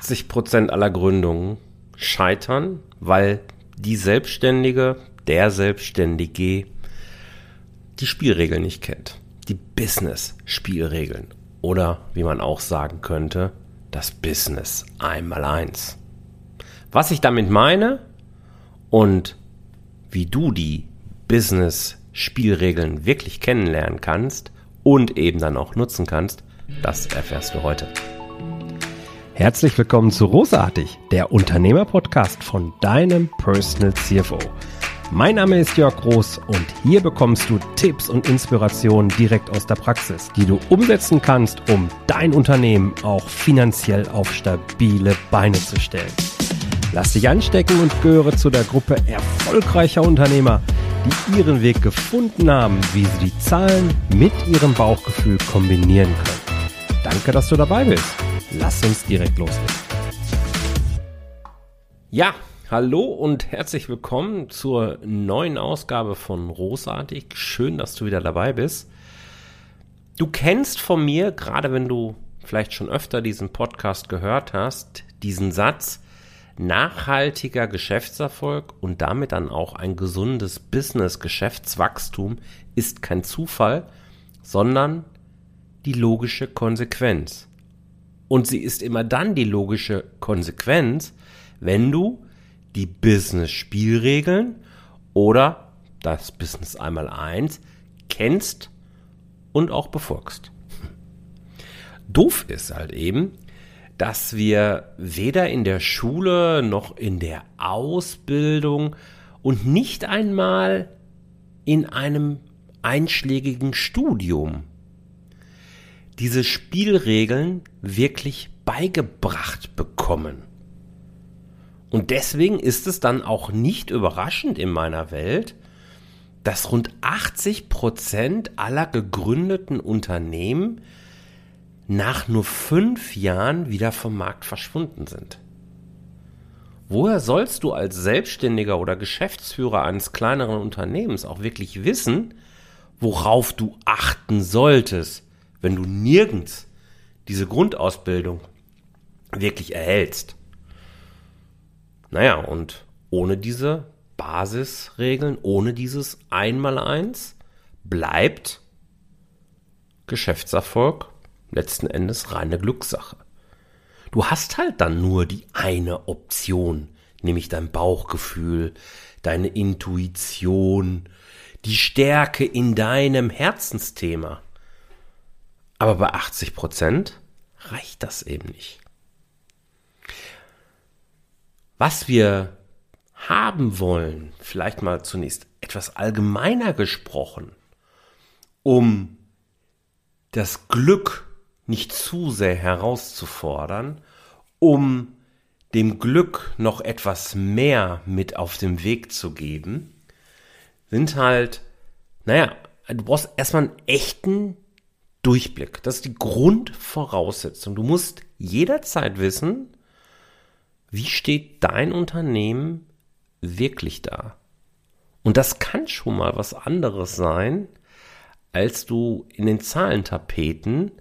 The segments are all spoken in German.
80% aller Gründungen scheitern, weil die Selbstständige, der Selbstständige die Spielregeln nicht kennt. Die Business-Spielregeln. Oder wie man auch sagen könnte, das Business einmal eins. Was ich damit meine und wie du die Business-Spielregeln wirklich kennenlernen kannst und eben dann auch nutzen kannst, das erfährst du heute. Herzlich willkommen zu Rosartig, der Unternehmer-Podcast von deinem Personal CFO. Mein Name ist Jörg Groß und hier bekommst du Tipps und Inspirationen direkt aus der Praxis, die du umsetzen kannst, um dein Unternehmen auch finanziell auf stabile Beine zu stellen. Lass dich anstecken und gehöre zu der Gruppe erfolgreicher Unternehmer, die ihren Weg gefunden haben, wie sie die Zahlen mit ihrem Bauchgefühl kombinieren können. Danke, dass du dabei bist lass uns direkt loslegen. Ja, hallo und herzlich willkommen zur neuen Ausgabe von Großartig. Schön, dass du wieder dabei bist. Du kennst von mir, gerade wenn du vielleicht schon öfter diesen Podcast gehört hast, diesen Satz, nachhaltiger Geschäftserfolg und damit dann auch ein gesundes Business-Geschäftswachstum ist kein Zufall, sondern die logische Konsequenz. Und sie ist immer dann die logische Konsequenz, wenn du die Business-Spielregeln oder das Business einmal eins kennst und auch befolgst. Doof ist halt eben, dass wir weder in der Schule noch in der Ausbildung und nicht einmal in einem einschlägigen Studium diese Spielregeln wirklich beigebracht bekommen. Und deswegen ist es dann auch nicht überraschend in meiner Welt, dass rund 80 Prozent aller gegründeten Unternehmen nach nur fünf Jahren wieder vom Markt verschwunden sind. Woher sollst du als Selbstständiger oder Geschäftsführer eines kleineren Unternehmens auch wirklich wissen, worauf du achten solltest, wenn du nirgends diese Grundausbildung wirklich erhältst. Naja, und ohne diese Basisregeln, ohne dieses Einmaleins bleibt Geschäftserfolg letzten Endes reine Glückssache. Du hast halt dann nur die eine Option, nämlich dein Bauchgefühl, deine Intuition, die Stärke in deinem Herzensthema. Aber bei 80 Prozent reicht das eben nicht. Was wir haben wollen, vielleicht mal zunächst etwas allgemeiner gesprochen, um das Glück nicht zu sehr herauszufordern, um dem Glück noch etwas mehr mit auf den Weg zu geben, sind halt, naja, du brauchst erstmal einen echten Durchblick. Das ist die Grundvoraussetzung. Du musst jederzeit wissen, wie steht dein Unternehmen wirklich da. Und das kann schon mal was anderes sein, als du in den Zahlentapeten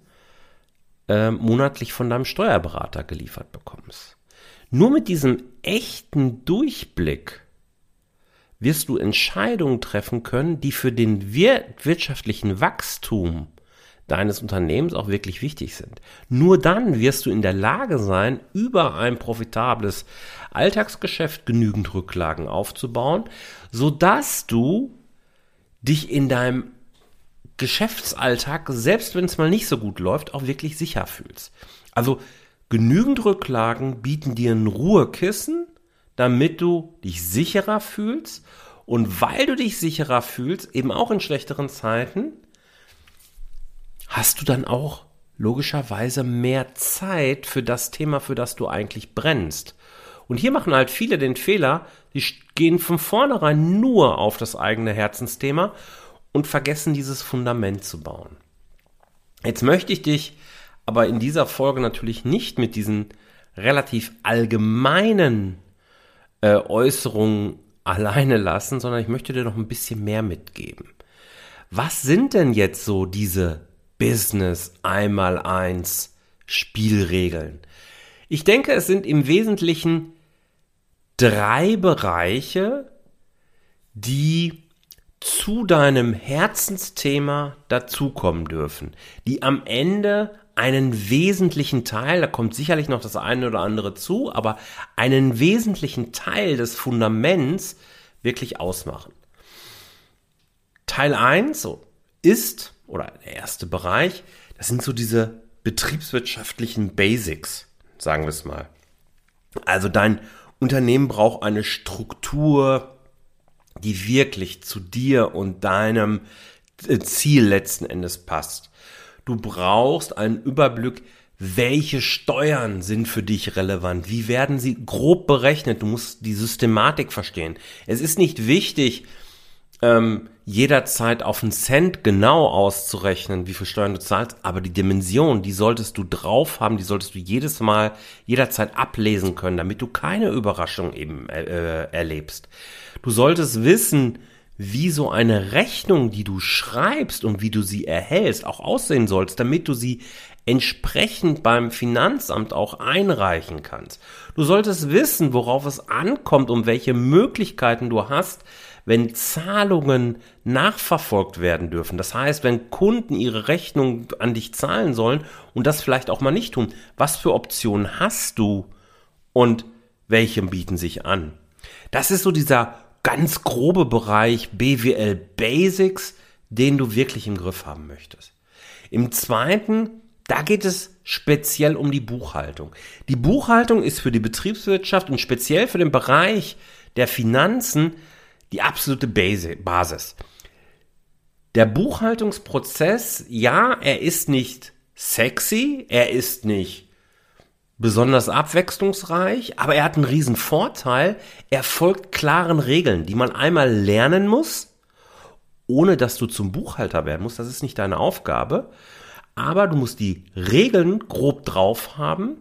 äh, monatlich von deinem Steuerberater geliefert bekommst. Nur mit diesem echten Durchblick wirst du Entscheidungen treffen können, die für den wir wirtschaftlichen Wachstum deines Unternehmens auch wirklich wichtig sind. Nur dann wirst du in der Lage sein, über ein profitables Alltagsgeschäft genügend Rücklagen aufzubauen, sodass du dich in deinem Geschäftsalltag, selbst wenn es mal nicht so gut läuft, auch wirklich sicher fühlst. Also genügend Rücklagen bieten dir ein Ruhekissen, damit du dich sicherer fühlst und weil du dich sicherer fühlst, eben auch in schlechteren Zeiten, hast du dann auch logischerweise mehr Zeit für das Thema, für das du eigentlich brennst. Und hier machen halt viele den Fehler, die gehen von vornherein nur auf das eigene Herzensthema und vergessen dieses Fundament zu bauen. Jetzt möchte ich dich aber in dieser Folge natürlich nicht mit diesen relativ allgemeinen äh, Äußerungen alleine lassen, sondern ich möchte dir noch ein bisschen mehr mitgeben. Was sind denn jetzt so diese Business einmal eins Spielregeln. Ich denke, es sind im Wesentlichen drei Bereiche, die zu deinem Herzensthema dazukommen dürfen, die am Ende einen wesentlichen Teil, da kommt sicherlich noch das eine oder andere zu, aber einen wesentlichen Teil des Fundaments wirklich ausmachen. Teil 1 ist, oder der erste Bereich, das sind so diese betriebswirtschaftlichen Basics, sagen wir es mal. Also dein Unternehmen braucht eine Struktur, die wirklich zu dir und deinem äh, Ziel letzten Endes passt. Du brauchst einen Überblick, welche Steuern sind für dich relevant? Wie werden sie grob berechnet? Du musst die Systematik verstehen. Es ist nicht wichtig, ähm, jederzeit auf einen Cent genau auszurechnen, wie viel Steuern du zahlst, aber die Dimension, die solltest du drauf haben, die solltest du jedes Mal, jederzeit ablesen können, damit du keine Überraschung eben äh, äh, erlebst. Du solltest wissen, wie so eine Rechnung, die du schreibst und wie du sie erhältst, auch aussehen sollst, damit du sie entsprechend beim Finanzamt auch einreichen kannst. Du solltest wissen, worauf es ankommt, um welche Möglichkeiten du hast, wenn Zahlungen nachverfolgt werden dürfen. Das heißt, wenn Kunden ihre Rechnung an dich zahlen sollen und das vielleicht auch mal nicht tun, was für Optionen hast du und welche bieten sich an? Das ist so dieser ganz grobe Bereich BWL Basics, den du wirklich im Griff haben möchtest. Im zweiten, da geht es speziell um die Buchhaltung. Die Buchhaltung ist für die Betriebswirtschaft und speziell für den Bereich der Finanzen die absolute Basis. Der Buchhaltungsprozess, ja, er ist nicht sexy, er ist nicht besonders abwechslungsreich, aber er hat einen riesen Vorteil. Er folgt klaren Regeln, die man einmal lernen muss, ohne dass du zum Buchhalter werden musst. Das ist nicht deine Aufgabe. Aber du musst die Regeln grob drauf haben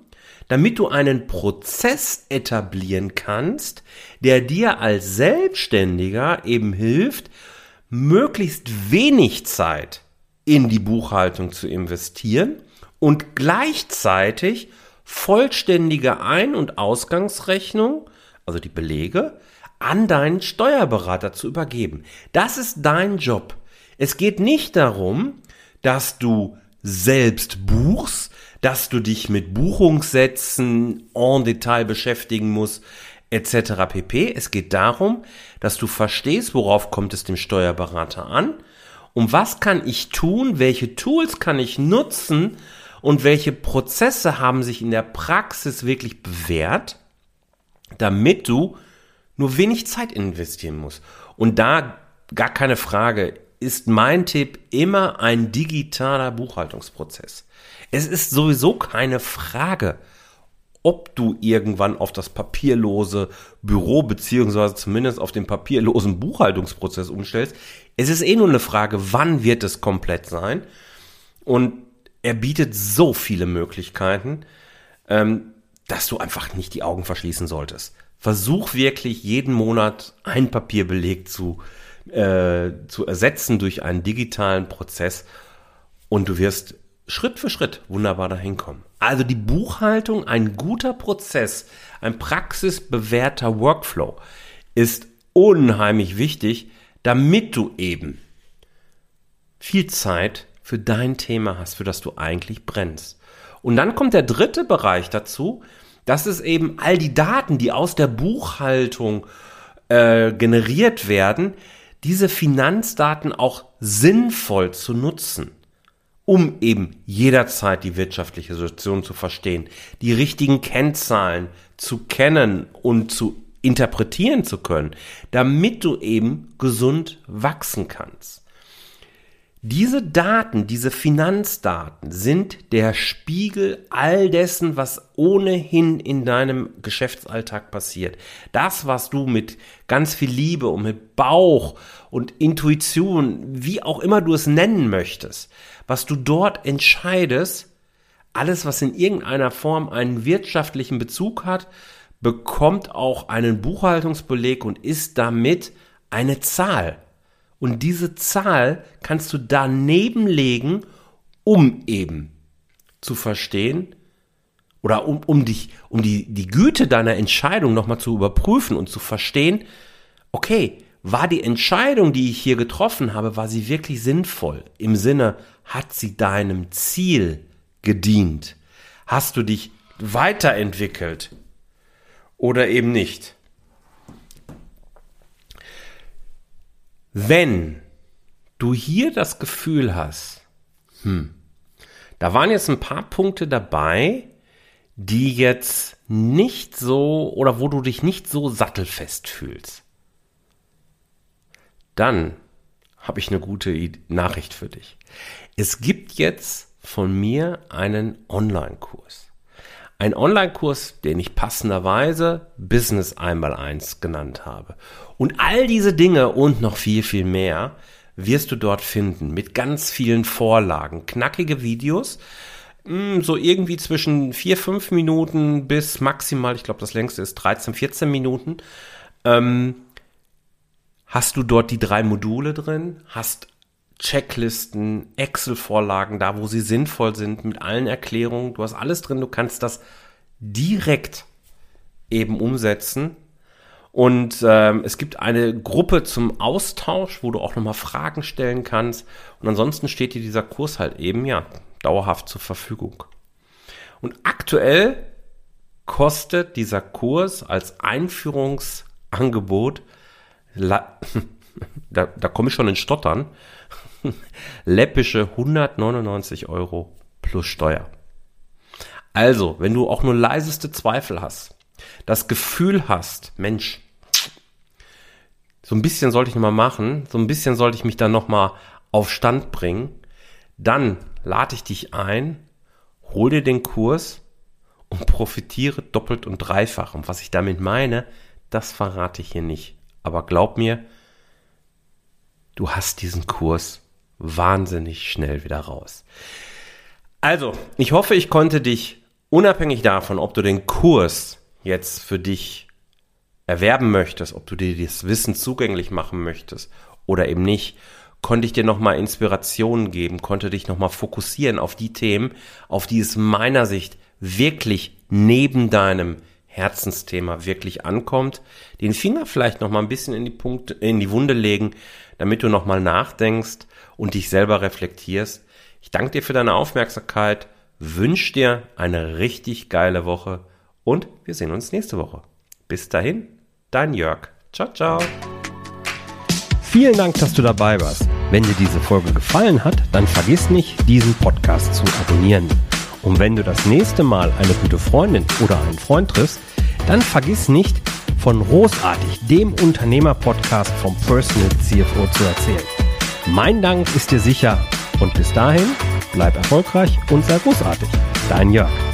damit du einen Prozess etablieren kannst, der dir als Selbstständiger eben hilft, möglichst wenig Zeit in die Buchhaltung zu investieren und gleichzeitig vollständige Ein- und Ausgangsrechnung, also die Belege, an deinen Steuerberater zu übergeben. Das ist dein Job. Es geht nicht darum, dass du selbst buchst, dass du dich mit Buchungssätzen en Detail beschäftigen musst, etc. pp. Es geht darum, dass du verstehst, worauf kommt es dem Steuerberater an und was kann ich tun, welche Tools kann ich nutzen und welche Prozesse haben sich in der Praxis wirklich bewährt, damit du nur wenig Zeit investieren musst. Und da gar keine Frage, ist mein Tipp immer ein digitaler Buchhaltungsprozess. Es ist sowieso keine Frage, ob du irgendwann auf das papierlose Büro beziehungsweise zumindest auf den papierlosen Buchhaltungsprozess umstellst. Es ist eh nur eine Frage, wann wird es komplett sein? Und er bietet so viele Möglichkeiten, ähm, dass du einfach nicht die Augen verschließen solltest. Versuch wirklich jeden Monat ein Papierbeleg zu, äh, zu ersetzen durch einen digitalen Prozess und du wirst Schritt für Schritt wunderbar dahin kommen. Also die Buchhaltung, ein guter Prozess, ein praxisbewährter Workflow ist unheimlich wichtig, damit du eben viel Zeit für dein Thema hast, für das du eigentlich brennst. Und dann kommt der dritte Bereich dazu, das ist eben all die Daten, die aus der Buchhaltung äh, generiert werden, diese Finanzdaten auch sinnvoll zu nutzen um eben jederzeit die wirtschaftliche Situation zu verstehen, die richtigen Kennzahlen zu kennen und zu interpretieren zu können, damit du eben gesund wachsen kannst. Diese Daten, diese Finanzdaten sind der Spiegel all dessen, was ohnehin in deinem Geschäftsalltag passiert. Das, was du mit ganz viel Liebe und mit Bauch und Intuition, wie auch immer du es nennen möchtest, was du dort entscheidest, alles, was in irgendeiner Form einen wirtschaftlichen Bezug hat, bekommt auch einen Buchhaltungsbeleg und ist damit eine Zahl. Und diese Zahl kannst du daneben legen, um eben zu verstehen, oder um, um dich, um die, die Güte deiner Entscheidung nochmal zu überprüfen und zu verstehen, okay, war die Entscheidung, die ich hier getroffen habe, war sie wirklich sinnvoll? Im Sinne, hat sie deinem Ziel gedient? Hast du dich weiterentwickelt oder eben nicht? Wenn du hier das Gefühl hast, hm, da waren jetzt ein paar Punkte dabei, die jetzt nicht so oder wo du dich nicht so sattelfest fühlst, dann habe ich eine gute Nachricht für dich. Es gibt jetzt von mir einen Online-Kurs. Ein Online-Kurs, den ich passenderweise Business einmal eins genannt habe. Und all diese Dinge und noch viel, viel mehr wirst du dort finden mit ganz vielen Vorlagen, knackige Videos, hm, so irgendwie zwischen vier, fünf Minuten bis maximal, ich glaube, das längste ist 13, 14 Minuten. Ähm, hast du dort die drei Module drin, hast Checklisten, Excel-Vorlagen, da wo sie sinnvoll sind, mit allen Erklärungen. Du hast alles drin, du kannst das direkt eben umsetzen. Und ähm, es gibt eine Gruppe zum Austausch, wo du auch nochmal Fragen stellen kannst. Und ansonsten steht dir dieser Kurs halt eben, ja, dauerhaft zur Verfügung. Und aktuell kostet dieser Kurs als Einführungsangebot, da, da komme ich schon in Stottern, läppische 199 Euro plus Steuer. Also, wenn du auch nur leiseste Zweifel hast, das Gefühl hast, Mensch, so ein bisschen sollte ich noch mal machen, so ein bisschen sollte ich mich dann noch mal auf Stand bringen, dann lade ich dich ein, hol dir den Kurs und profitiere doppelt und dreifach. Und was ich damit meine, das verrate ich hier nicht. Aber glaub mir, du hast diesen Kurs wahnsinnig schnell wieder raus. Also, ich hoffe, ich konnte dich unabhängig davon, ob du den Kurs jetzt für dich erwerben möchtest, ob du dir das Wissen zugänglich machen möchtest oder eben nicht, konnte ich dir nochmal Inspirationen geben, konnte dich nochmal fokussieren auf die Themen, auf die es meiner Sicht wirklich neben deinem Herzensthema wirklich ankommt, den Finger vielleicht nochmal ein bisschen in die Punkte, in die Wunde legen, damit du nochmal nachdenkst und dich selber reflektierst. Ich danke dir für deine Aufmerksamkeit, wünsche dir eine richtig geile Woche und wir sehen uns nächste Woche. Bis dahin, dein Jörg. Ciao, ciao. Vielen Dank, dass du dabei warst. Wenn dir diese Folge gefallen hat, dann vergiss nicht, diesen Podcast zu abonnieren. Und wenn du das nächste Mal eine gute Freundin oder einen Freund triffst, dann vergiss nicht, von Großartig, dem Unternehmer-Podcast vom Personal CFO zu erzählen. Mein Dank ist dir sicher und bis dahin bleib erfolgreich und sei großartig. Dein Jörg.